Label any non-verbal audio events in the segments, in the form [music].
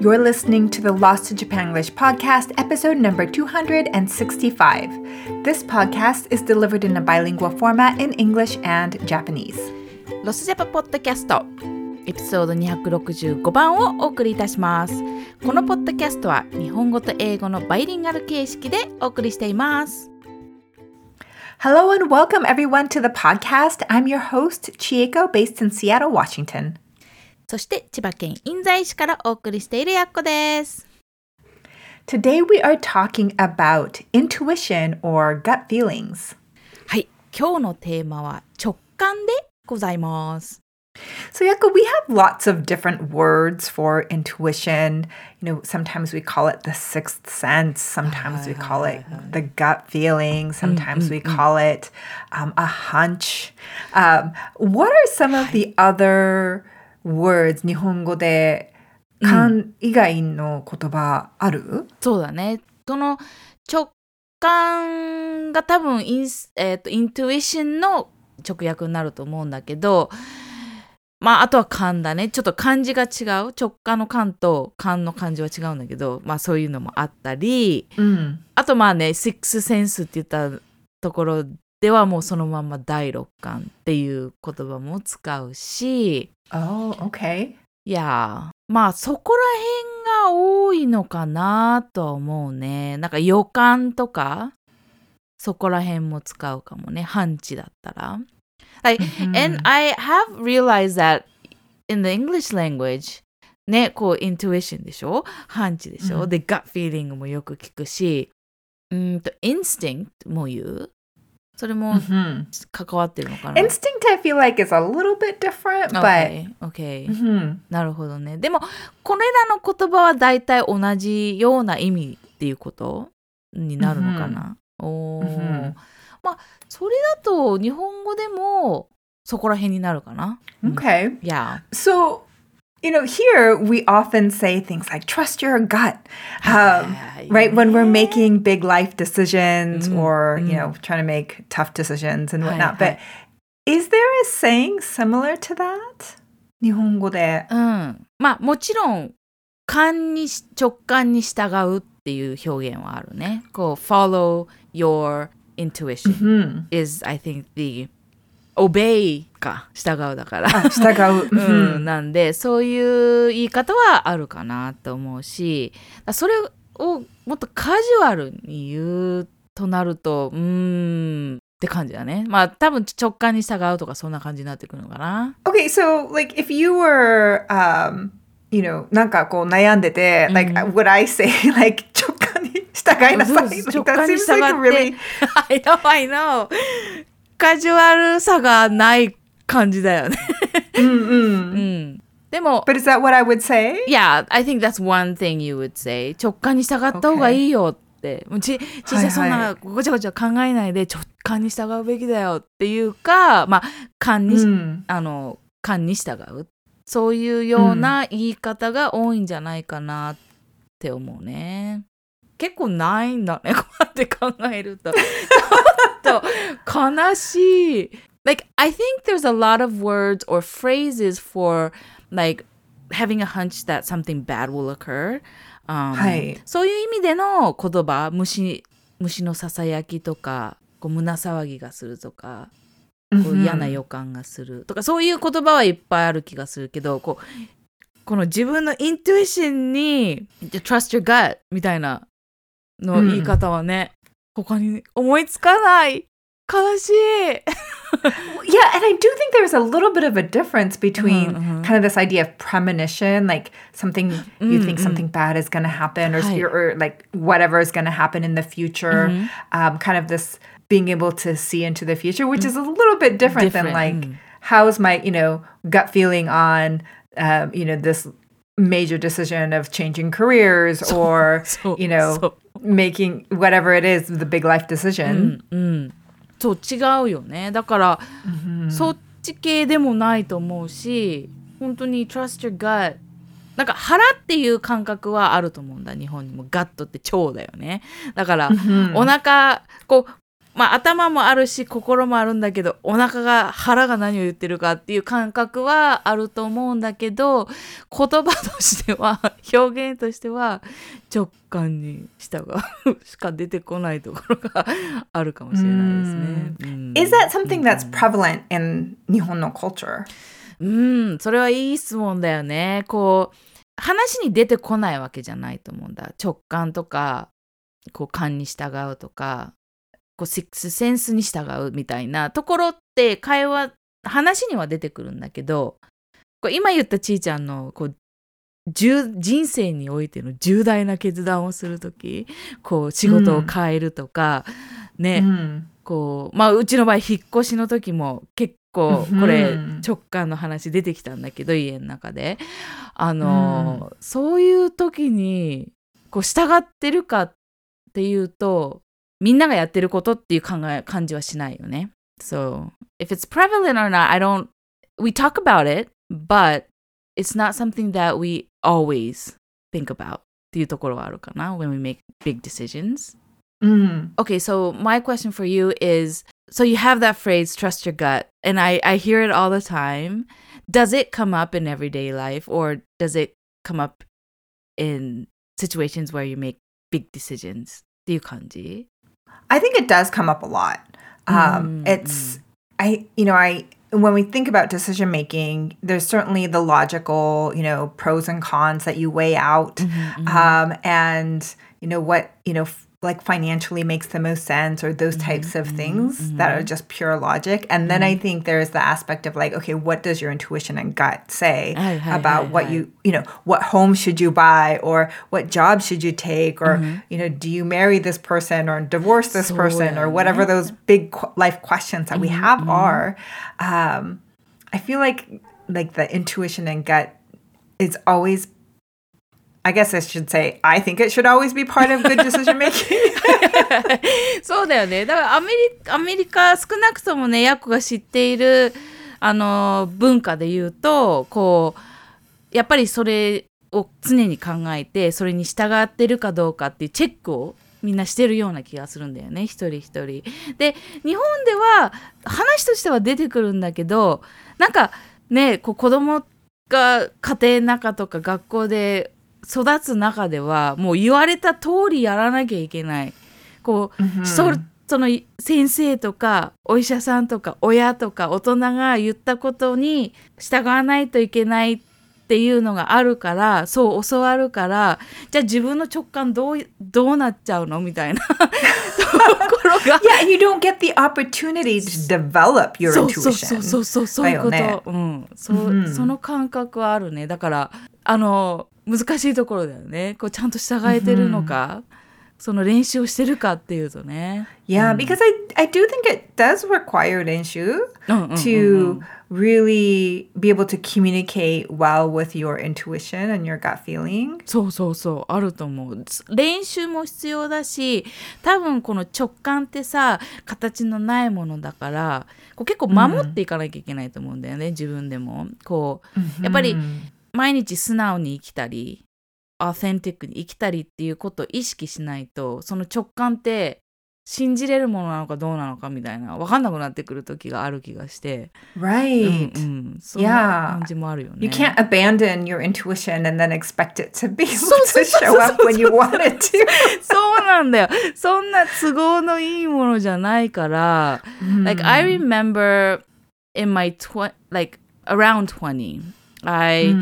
You're listening to the Lost to Japan English podcast, episode number 265. This podcast is delivered in a bilingual format in English and Japanese. ロスジャパポッドキャストエピソード265番をお送りいたしますこのポッドキャストは日本語と英語のバイリンガル形式でお送りしています Hello and welcome everyone to the podcast. I'm your host, Chieko, based in Seattle, Washington. そして千葉県印西市からお送りしているやっこです Today we are talking about intuition or gut feelings. はい今日のテーマは直感でございます So, Yako, we have lots of different words for intuition. You know, sometimes we call it the sixth sense, sometimes we call it the gut feeling, sometimes we call it um, a hunch. Um, what are some of the other words 日本語で勘以外の言葉ある、そうだね。その直感が多分インス、えー、とイントゥイションの直訳になると思うんだけどまああとは勘だね。ちょっと漢字が違う。直感の勘と勘の漢字は違うんだけどまあそういうのもあったり。うん、あとまあねシックスセンスって言ったところではもうそのまま第六感っていう言葉も使うし Oh, okay. いやーまあそこら辺が多いのかなとは思うね。なんか予感とかそこら辺も使うかもね。半知だったら。Like and I have realized that in the English language ねこうイントゥイションでしょ？半知でしょ、うんで gut feeling もよく聞くしんと instinct も言うそれも Mhm. 関わってるのかな？Instinct, I feel like, is a little bit different, but. Okay, okay. Mhm. なるほどね。でも、これらの言葉は大体同じような意味っていうこと？になるのかな？おーうんまあ、それだと日本語でもそこら辺になるかな？Okay. いや、So, you know, here we often say things like trust your gut, um, right? When we're making big life decisions Mm, or, you mm. know, trying to make tough decisions and Hi, whatnot. hi. But is there a saying similar to that? 日本語で。うん。まあ、もちろん、感にし直感に従うっていう表現はあるね。こう、follow your intuition Hmm. is, I think, the obey か、従うだから。あ、従う。う [laughs] うんん、なんでそういう言い方はあるかなと思うしそれをもっとカジュアルに言うとなるとうーんって感じだねまあ多分直感に従うとかそんな感じになってくるのかな Okay, so like if you were, um, you know, なんかこう悩んでて、like would I say [laughs] like 直感に従いなさい？Like, 直 that 感に [laughs] seems 従 like really「I know I know」カジュアルさがない感じだよねうんうんうんでも But is that what I would say? Yeah, I think that's one thing you would say. 直感に従った方がいいよって。もうち小さいそんなごちゃごちゃ考えないで直感に従うべきだよっていうか、まあ、勘に、うんあの、勘に従う。そういうような言い方が多いんじゃないかなって思うね。結構ないんだね、こうやって考えると。[laughs] と悲しい。Like, I think there's a lot of words or phrases for, like, having a hunch that something bad will occur. Um, はいそういう意味での言葉、虫虫のささやきとか、こう胸騒ぎがするとか、こう嫌な予感がするとか、そういう言葉はいっぱいある気がするけど、こうこの自分のイントゥイションに trust your gut みたいなの言い方はね、他に思いつかない。悲しい。 Yeah, and I do think there's a little bit of a difference between Mhm, mhm. kind of this idea of premonition, like something you think Mm, something bad is going to happen, or, Right. or like whatever is going to happen in the future. Mm-hmm. Um, kind of this being able to see into the future, which is a little bit different, than Different, like mm. how's my you know gut feeling on um, you know this major decision of changing careers [laughs] or so- you know so- Making whatever it is the big life decision. うん、そう違うよね。だから、そっち系でもないと思うし本当に trust your gut なんか腹っていう感覚はあると思うんだ日本にも。ガットって腸だよね。だから、お腹こうまあ頭もあるし心もあるんだけどお腹が腹が何を言ってるかっていう感覚はあると思うんだけど言葉としては [laughs] 表現としては直感に従うしか出てこないところがあるかもしれないですね。うん Is that something that's prevalent in Nihon culture? うん、それはいい質問だよね。こう、話に出てこないわけじゃないと思うんだ。直感とか、こう、感に従うとか、こう、シックスセンスに従うみたいなところって会話、話には出てくるんだけど、こう今言ったちいちゃんの、こう、重人生においての重大な決断をするとき、こう、仕事を変えるとか、ね、Mm. こうまあうちの場合引っ越しの時も結構これうん直感の話出てきたんだけど家の中で。あの、そういう時にこう従ってるかっていうとみんながやってることっていう考え感じはしないよね。So if it's prevalent or not, I don't we talk about it, but it's not something that we always think about っていうところはあるかな when we make big decisions. Mm. Okay, so my question for you is so you have that phrase, trust your gut, and I, I hear it all the time. Does it come up in everyday life or does it come up in situations where you make big decisions? っていう感じ I think it does come up a lot. Um, Mm, it's, I, you know, I, when we think about decision making, there's certainly the logical, you know, pros and cons that you weigh out. Um, and, you know, what, you know, like financially makes the most sense or those mm-hmm. types of mm-hmm. things that are mm-hmm. just pure logic. And then I think there's the aspect of like, okay, what does your intuition and gut say oh, hi, about hi, what hi. you, you know, what home should you buy or what job should you take or, you know, do you marry this person or divorce this So, person or yeah, whatever those big qu- life questions that we have are. Um, I feel like like the intuition and gut is always I guess I should say I think it should always be part of good decision making. [laughs] そうだよね。だからアメリアメリカ少なくともねヤコが知っているあの文化で言うとこうやっぱりそれを常に考えてそれに従ってるかどうかっていうチェックをみんなしてるような気がするんだよね一人一人。で日本では話としては出てくるんだけどなんかねこう子供が家庭の中とか学校で育つ中ではもう言われた通りやらなきゃいけない。こう、そその先生とかお医者さんとか親とか大人が言ったことに従わないといけないっていうのがあるからそう教わるからじゃあ自分の直感どうどうなっちゃうのみたいな [laughs] ところが [laughs] yeah, and you don't get the opportunity to develop your そうそうそう intuition. そうそうそういうこと、ねうんそううんその感覚はあるねだからあの難しいところだよねこうちゃんと従えてるのか、その練習をしてるかっていうとね。そうそうそう、あると思う。練習も必要だし、多分この直感ってさ、形のないものだから、こう結構守っていかなきゃいけないと思うんだよね、自分でも。こう、やっぱり毎日素直に生きたり。アーセンティックに生きたりっていうことを意識しないとその直感って信じれるものなのかどうなのかみたいな分かんなくなってくる時がある気がして、うん Right. うん、そんな感じもあるよね。You can't abandon your intuition and then expect it to be able to show up when you want it to. [laughs] そうなんだよ。そんな都合のいいものじゃないから。Like I remember in my tw like around 20, I,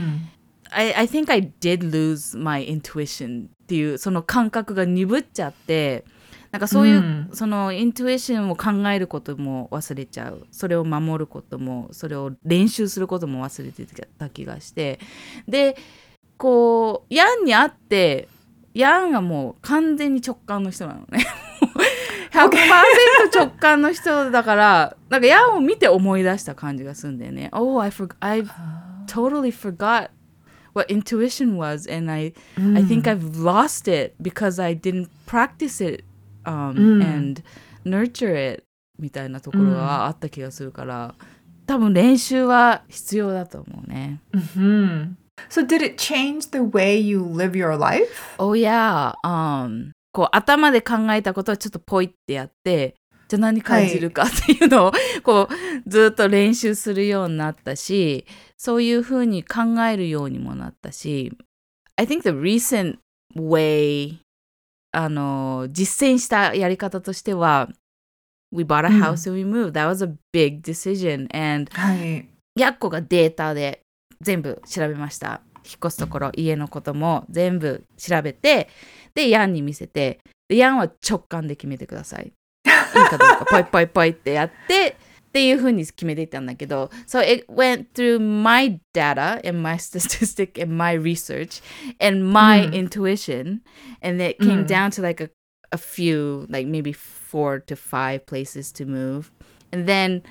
I I think I did lose my intuition っていうその感覚が鈍っちゃって。なんかそういう、そのイントゥエーションを考えることも忘れちゃうそれを守ることもそれを練習することも忘れてた気がしてでこうヤンに会ってヤンがもう完全に直感の人なのね。[laughs] 100%直感の人だからなんかヤンを見て思い出した感じがするんだよね。Oh, I, for, I totally forgot what intuition was and I, I think I've lost it because I didn't practice it、um, and nurture it みたいなところがあった気がするから、多分練習は必要だと思うね。So did it change the way you live your life? Oh yeah、um, こう頭で考えたことはちょっとポイってやってじゃあ何感じるかっていうのを、こうずっと練習するようになったしそういうふうに考えるようにもなったし I think the recent way あの実践したやり方としては We bought a house and we moved. That was a big decision. And はい。やっこがデータで全部調べました。引っ越すところ、家のことも全部調べて、で、ヤンに見せて、で、ヤンは直感で決めてください。いいかどうか、ポイポイポイってやって、っていうふうに決めていったんだけど、So it went through my data and my statistic and my research and my intuition, and it came down to like a, a few, like maybe four to five places to move. And then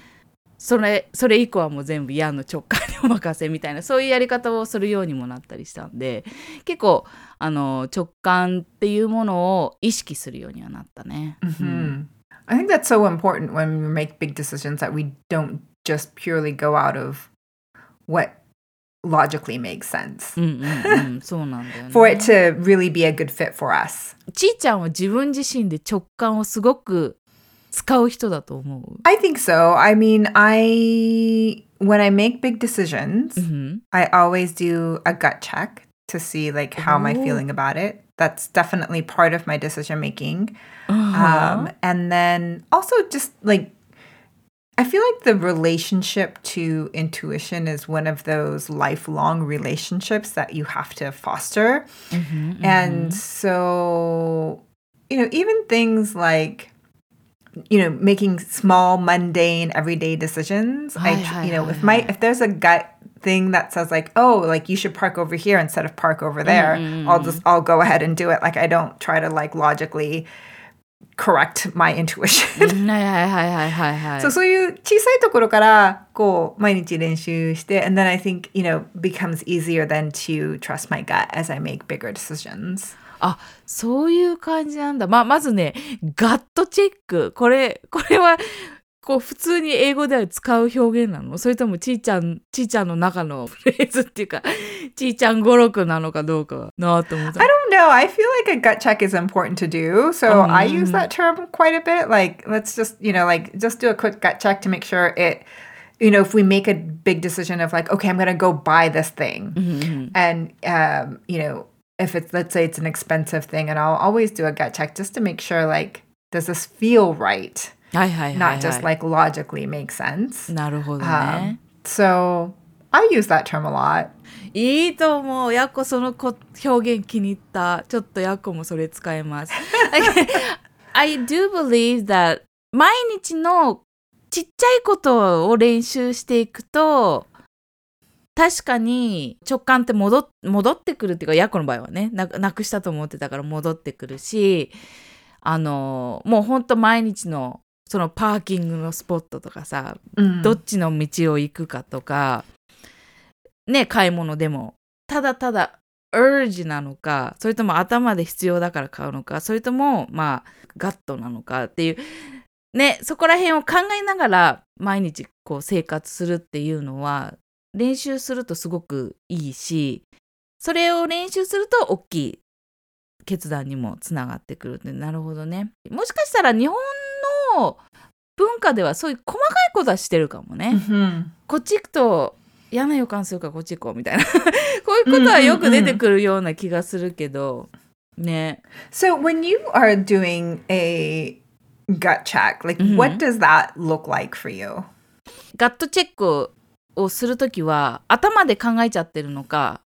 それそれ以降はもう全部ヤンの直感にお任せみたいなそういうやり方をするようにもなったりしたんで結構あの直感っていうものを意識するようにはなったね。Hmm. I think that's so important when we make big decisions that we don't just purely go out of what logically makes sense うんうんうん、そうなんだよ[laughs] ね。 for it to really be a good fit for us. ちーちゃんは自分自身で直感をすごく使う人だと思う。 I think so. I mean, I when I make big decisions, うん、 I always do a gut check to see like how Ooh. am I oh. feeling about it. That's definitely part of my decision making. Uh-huh. Um, and then also just like I feel like the relationship to intuition is one of those lifelong relationships that you have to foster. Mm-hmm, and mm-hmm. so, you know, even things like you know, making small, mundane, everyday decisions. I, Hi, hi, you know, hi, if my if there's a gut thing that says like, oh, like you should park over here instead of park over there, I'll just I'll go ahead and do it. Like I don't try to like logically correct my intuition. [laughs] うんはいはいはいはいはいはい。そうそういう小さいところからこう毎日練習して and then I think you know becomes easier then to trust my gut as I make bigger decisions. あそういう感じなんだ。まあ、まずね、ガットチェック。これ、これは、こう、普通に英語では使う表現なのそれとも、ちーちゃん、ちーちゃんの中のフレーズっていうか、ちーちゃん語録なのかどうかなと思った。I don't know. I feel like a gut check is important to do. So I use that term quite a bit. Like, let's just, you know, like just do a quick gut check to make sure it, you know, if we make a big decision of like, okay, I'm going to go buy this thing. And, um, you know, if it's, let's say it's an expensive thing, and I'll always do a gut check just to make sure, like, does this feel right? はいはいはい、はい。Not just like logically make sense. なるほど Um, ね。so I use that term a lot. いいと思う。やっこそのこ表現気に入った。ちょっとやっこもそれ使えます。I do believe that 毎日のちっちゃいことを練習していくと確かに直感って戻っ戻ってくるっていうかやっこの場合はねななくしたと思ってたから戻ってくるしあのもうほんと毎日のそのパーキングのスポットとかさ Mm. どっちの道を行くかとか、ね、買い物でも、ただただ、urge なのか、それとも頭で必要だから買うのか、それとも、まあ、ガットなのかっていう、ね、そこら辺を考えながら、毎日こう生活するっていうのは、練習するとすごくいいし、それを練習すると大きい決断にもつながってくるって、なるほどね。もしかしたら日本の文化ではそういう細かいことはしてるかもね。Mhm. こっち行くと嫌な予感するからこっち行こうみたいな [laughs] こういうことはよく出てくるような気がするけど、ね So when you are doing a gut check, like what does that look like for you? ガットチェックをするときは頭で考えちゃってるのか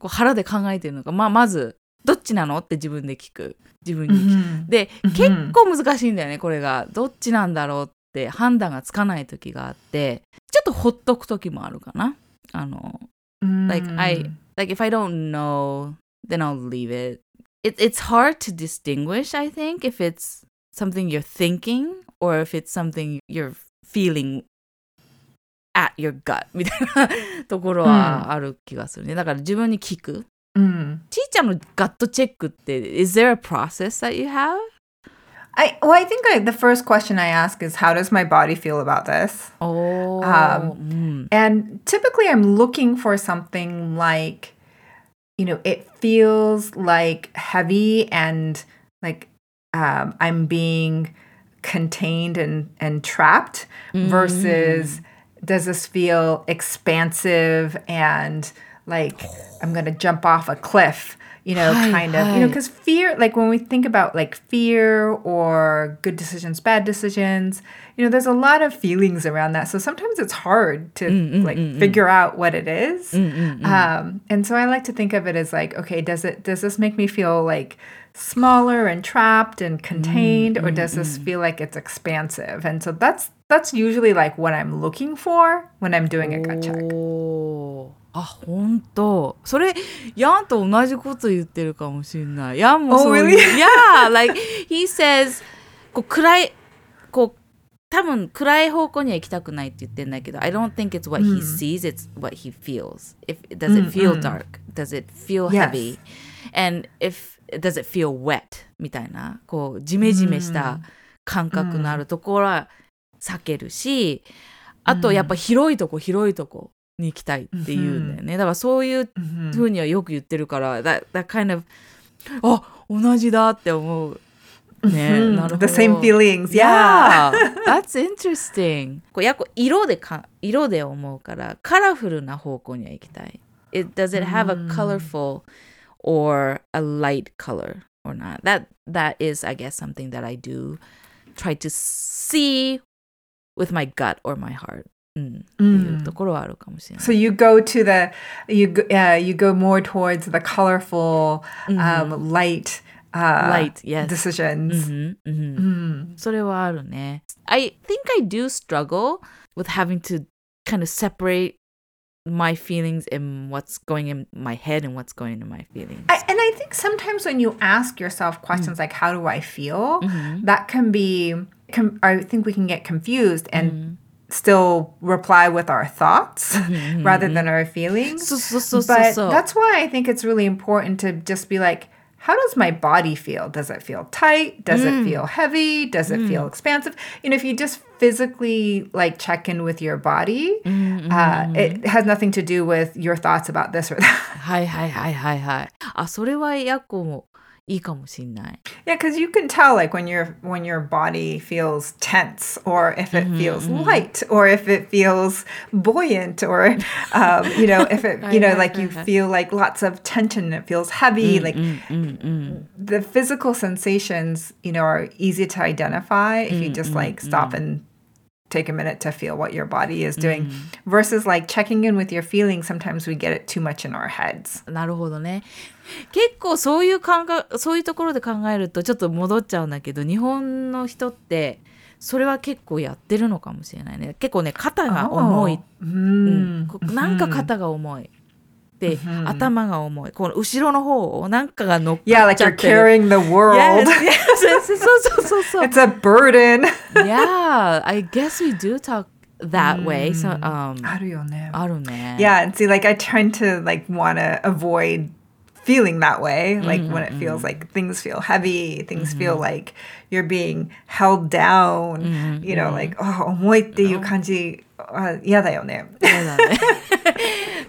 こう腹で考えてるのか、まあ、まずどっちなのって自分で聞く自分に聞く、で結構難しいんだよねこれがどっちなんだろうって判断がつかない時があってちょっとほっとく時もあるかなあの Like I like if I don't know, then I'll leave it. It it's hard to distinguish, I think, if it's something you're thinking or if it's something you're feeling at your gut [laughs] みたいなところはある気がするね。だから自分に聞く。 Mm. ちーちゃんのガットチェックって、is there a process that you have? I well, I think I, the first question I ask is how does my body feel about this? おー、 Um, うん。 And typically I'm looking for something like you know, it feels like heavy and like um, I'm being contained and, and trapped versus does this feel expansive and like I'm going to jump off a cliff? You know, Hi, kind of, you know, because fear, like when we think about like fear or good decisions, bad decisions, you know, there's a lot of feelings around that. So sometimes it's hard to mm, mm, like mm, figure out what it is. Um, and so I like to think of it as like, okay, does it does this make me feel like smaller and trapped and contained, or does this feel like it's expansive? And so that's that's usually like what I'm looking for when I'm doing a gut check. あ本当それヤンと同じこと言ってるかもしれないヤンも Oh, そういう、really? Yeah like he says こう暗いこう多分暗い方向には行きたくないって言ってんだけど I don't think it's what he sees it's what he feels if does it feel dark does it feel heavy and if does it feel wet みたいなこうジメジメした感覚のあるところは避けるし、あとやっぱ広いとこ広いとこに行きたいって言うんだよね。だからそういうふうにはよく言ってるから、that, that kind of あ同じだって思う。ね、Hmm, なるほど。the same feelings. Yeah. That's interesting. こうやっぱ色でか色で思うからカラフルな方向には行きたい。It, does it have a colorful or a light color or not? That that is, I guess, something that I do try to see with my gut or my heart. うん、っていうところはあるかもしれない。 So you go to the you go, uh, you go more towards the colorful, um, light, uh, Light, yes. decisions. うんうんそれはあるね。I think I do struggle with having to kind of separate my feelings and what's going in my head and what's going in my feelings. I, and I think sometimes when you ask yourself questions like "How do I feel?" that can be. Com- I think we can get confused and still reply with our thoughts [laughs] rather than our feelings. そうそうそうそう But そう。 that's why I think it's really important to just be like, how does my body feel? Does it feel tight? Does it feel heavy? Does it feel expansive? You know, if you just physically like check in with your body, uh, it has nothing to do with your thoughts about this or [laughs] that. はいはいはいはいはい。あ、それはやっこも いいかもしんない。 yeah, because you can tell like when your when your body feels tense, or if it feels light, or if it feels buoyant, or um, you know, if it [laughs] you know like you feel like lots of tension, it feels heavy, like the physical sensations, you know, are easy to identify if you just like stop and take a minute to feel what your body is doing versus like checking in with your feelings. Sometimes we get it too much in our heads. なるほどね。結構そういう考えそういうところで考えるとちょっと戻っちゃうんだけど日本の人ってそれは結構やってるのかもしれないね。結構ね肩が重い、Oh. Mm. こなんか肩が重い。で、頭が重い。この後ろの方をなんかが乗っ Yeah, かっ like ちゃ you're ってる。 carrying the world. Yes, yes, [laughs] そうそうそうそう。 It's a burden. [laughs] yeah, I guess we do talk that way. So, um, あるよね。あるね。 Yeah, and see, like I tend to like want to avoid feeling that way. Like when it feels like things feel heavy, things feel like you're being held down. You know, like oh, 重いっていう感じ。あ嫌だよね。嫌だね。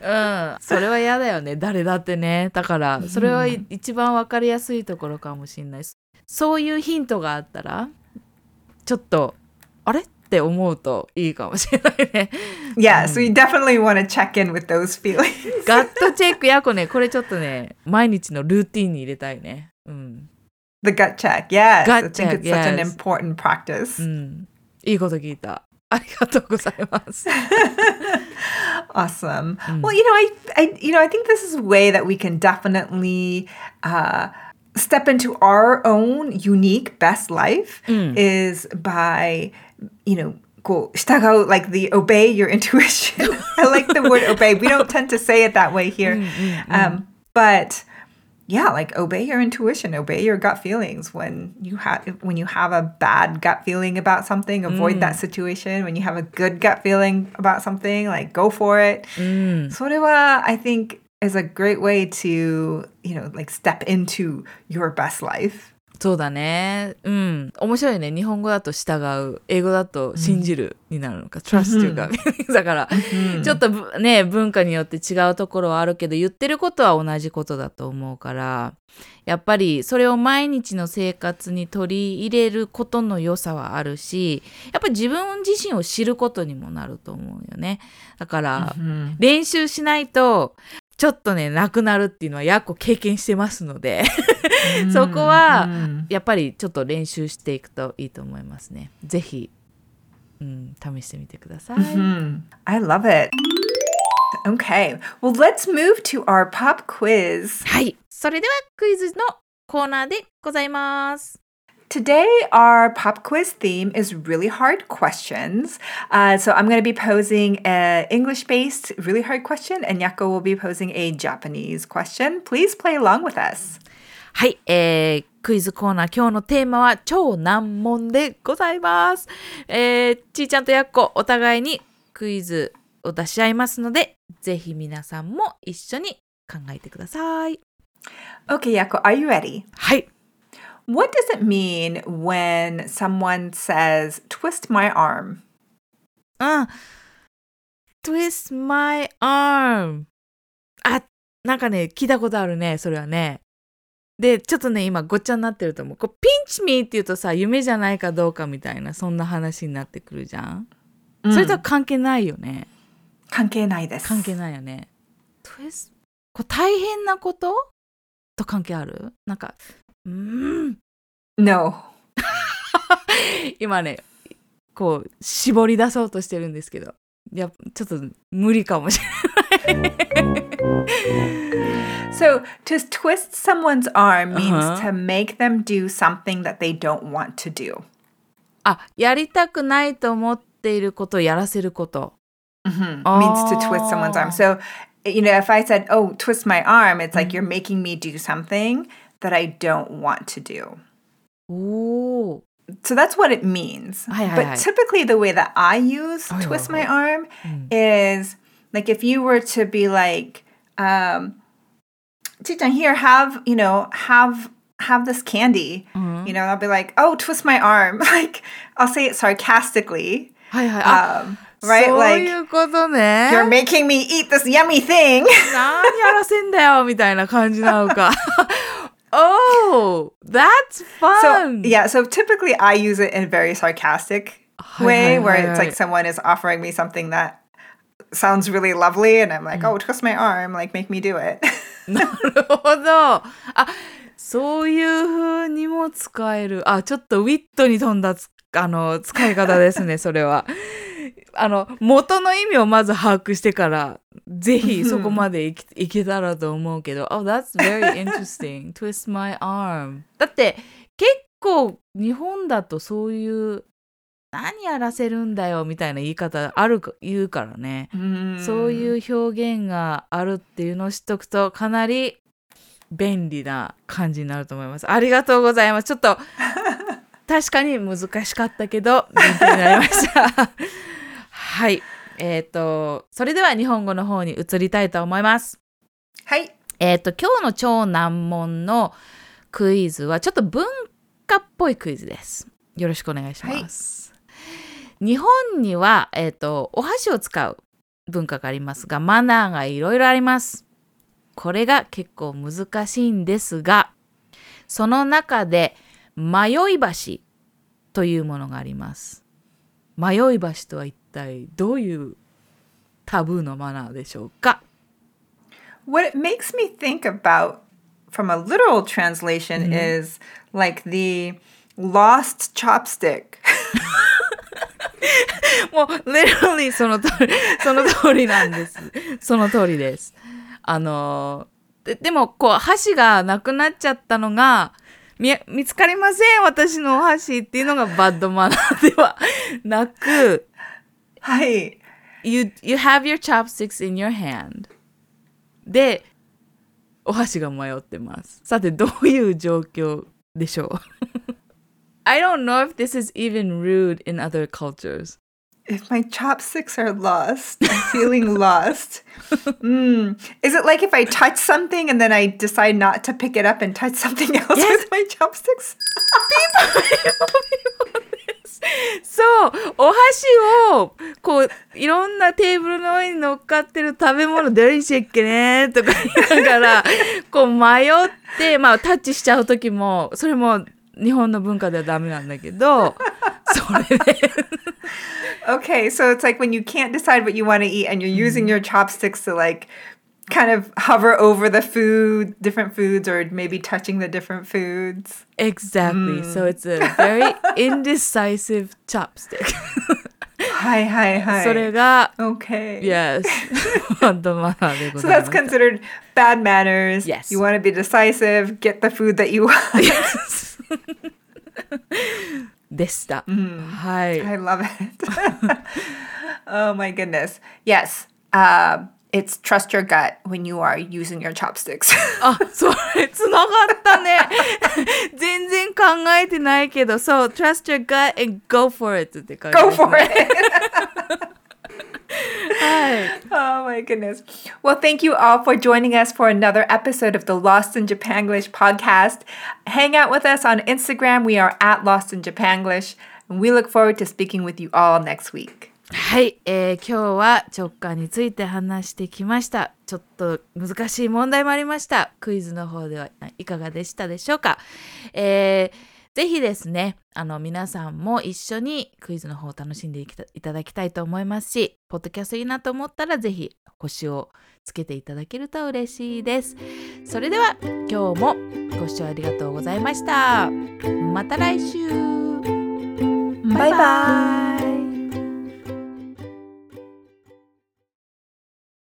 うん、それは嫌だよね誰だってねだからそれはい一番わかりやすいところかもしれないそういうヒントがあったらちょっとあれって思うといいかもしれないね Yeah, so [laughs] you definitely want to check in with those feelings. [laughs] ガットチェックやこねこれちょっとね毎日のルーティンに入れたいねうん The gut check. Yes, Gut I think check, it's such an yes. important practice. うんいいこと聞いたありがとうございます。 Awesome. [laughs] Well, you know, I, I, you know, I think this is a way that we can definitely uh, step into our own unique best life is by, you know, go 従う like the obey your intuition. [laughs] I like the word obey. We don't tend to say it that way here, um, but yeah, like obey your intuition, obey your gut feelings. When you have when you have a bad gut feeling about something, avoid that situation. When you have a good gut feeling about something, like go for it. それは I think is a great way to, you know, like step into your best life. そうだね。うん。面白いね。日本語だと従う。英語だと信じるになるのか。trust というか。だから、ちょっとぶね、文化によって違うところはあるけど、言ってることは同じことだと思うから、やっぱりそれを毎日の生活に取り入れることの良さはあるし、やっぱり自分自身を知ることにもなると思うよね。だから、うん練習しないと、ちょっとね、なくなるっていうのはやっこ経験してますので、そこはうんやっぱりちょっと練習していくといいと思いますね。ぜひ、うん、試してみてください。Mhm. I love it. Okay, well, let's move to our pop quiz. はい。それではクイズのコーナーでございます。Today, our pop quiz theme is really hard questions. Uh, so, I'm going to be posing an English based, really hard question, and Yako will be posing a Japanese question. Please play along with us. はい、えー、クイズコーナー今日のテーマは超難問でございます。えー、ちーちゃんとやっこお互いにクイズを出し合いますので、ぜひ皆さんも一緒に考えてください。Okay, Yako, are you ready? はい。What does it mean when someone says, twist my arm? うん。twist my arm. あ、なんかね、聞いたことあるね、それはね。で、ちょっとね、今ごっちゃになってると思う。こう、ピンチミーって言うとさ、夢じゃないかどうかみたいな、そんな話になってくるじゃん。それとは関係ないよね。関係ないよね。twist こう大変なこと？と関係ある？なんか、ん。 No. 今ね、こう、絞り出そうとしてるんですけど。いや、ちょっと無理かもしれない。 So, to twist someone's arm means Uh-huh. to make them do something that they don't want to do. あ、やりたくないと思っていることをやらせること。 Mhm. Means to twist someone's arm. So, you know, if I said, oh, twist my arm, it's like you're making me do something that I don't want to do. おお。 So that's what it means. Hi, hi, but hi. typically, the way that I use Hi, hi, twist hi. my arm is like if you were to be like, um, Chichan, here, have, you know, have have this candy. You know, I'll be like, oh, twist my arm. [laughs] Like, I'll say it sarcastically. はいはい。あ、 Um, right? そう Like, いうことね。 you're making me eat this yummy thing. [laughs] 何やらせんだよみたいな感じなのか。 [laughs] oh, that's So fun! yeah, so typically I use it in a very sarcastic Hi, way hi, where hi, it's hi. like someone is offering me something that sounds really lovely and I'm like, oh, twist my arm, like make me do it. [laughs] [laughs] なるほど。あ、そういう風にも使える。あ、ちょっとウィットに富んだつあの使い方ですね、それは。 あの、元の意味をまず把握してから、ぜひそこまでいきいけたらと思うけど、oh, that's very [laughs] interesting. Twist my arm. だって、結構日本だとそういう、何やらせるんだよみたいな言い方あるか、言うからね。そういう表現があるっていうのを知っとくとかなり便利な感じになると思います。ありがとうございます。ちょっと [laughs] 確かに難しかったけど勉強になりました。はい。えっ、と、それでは日本語の方に移りたいと思います。Hi. えっ、と、今日の超難問のクイズはちょっと文化っぽいクイズです。よろしくお願いします。日本には、えっ、と、お箸を使う文化がありますが、マナーがいろいろあります。これが結構難しいんですが、その中で迷い橋というものがあります。迷い橋とは一体どういうタブーのマナーでしょうか What it makes me think about from a literal translation is like the lost chopstick. もう、literally その通り、その通りなんです。その通りです。あのーで、でも、こう、箸がなくなっちゃったのが、み、見つかりません私のお箸っていうのがバッドマナーではなく、Hi. you, you have your chopsticks in your hand. で、お箸が迷ってます。さて、どういう状況でしょう I don't know if this is even rude in other cultures. If my chopsticks are lost, I'm feeling lost. Mm. Is it like if I touch something and then I decide not to pick it up and touch something else Yes. with my chopsticks? そうお箸をこういろんなテーブルの上に乗っかってる食べ物どれにしよっけねとか言いながらこう迷ってまあタッチしちゃう時もそれも日本の文化ではダメなんだけど それ[laughs] で Okay, so it's like when you can't decide what you want to eat and you're using your chopsticks to like kind of hover over the food, different foods, or maybe touching the different foods. Exactly. So it's a very [laughs] indecisive chopstick. Hi, hi, hi. [laughs] それが Okay. Yes バッドマナーでご So ざいま that's す。 considered bad manners. Yes. You want to be decisive, get the food that you want. でした。はい。 I love it. oh [laughs] my goodness. Yes. Uh, it's trust your gut when you are using your chopsticks. [laughs] あ、それつながったね。全然考えてないけど、そう、trust [laughs] your gut and go for it って感じです、 Go ね。 for it. は[laughs] い。 Oh my goodness. Well, thank you all for joining us for another episode of the Lost in Japanglish podcast. Hang out with us on Instagram. We are at Lost in Japanglish. And we look forward to speaking with you all next week. はい、えー今日は直感について話してきました。ちょっと難しい問題もありました。クイズの方ではいかがでしたでしょうか。えー ぜひですね、あの皆さんも一緒にクイズの方を楽しんでいきただきたいと思いますし、ポッドキャストいいなと思ったらぜひ星をつけていただけると嬉しいです。それでは今日もご視聴ありがとうございました。また来週 Bye bye.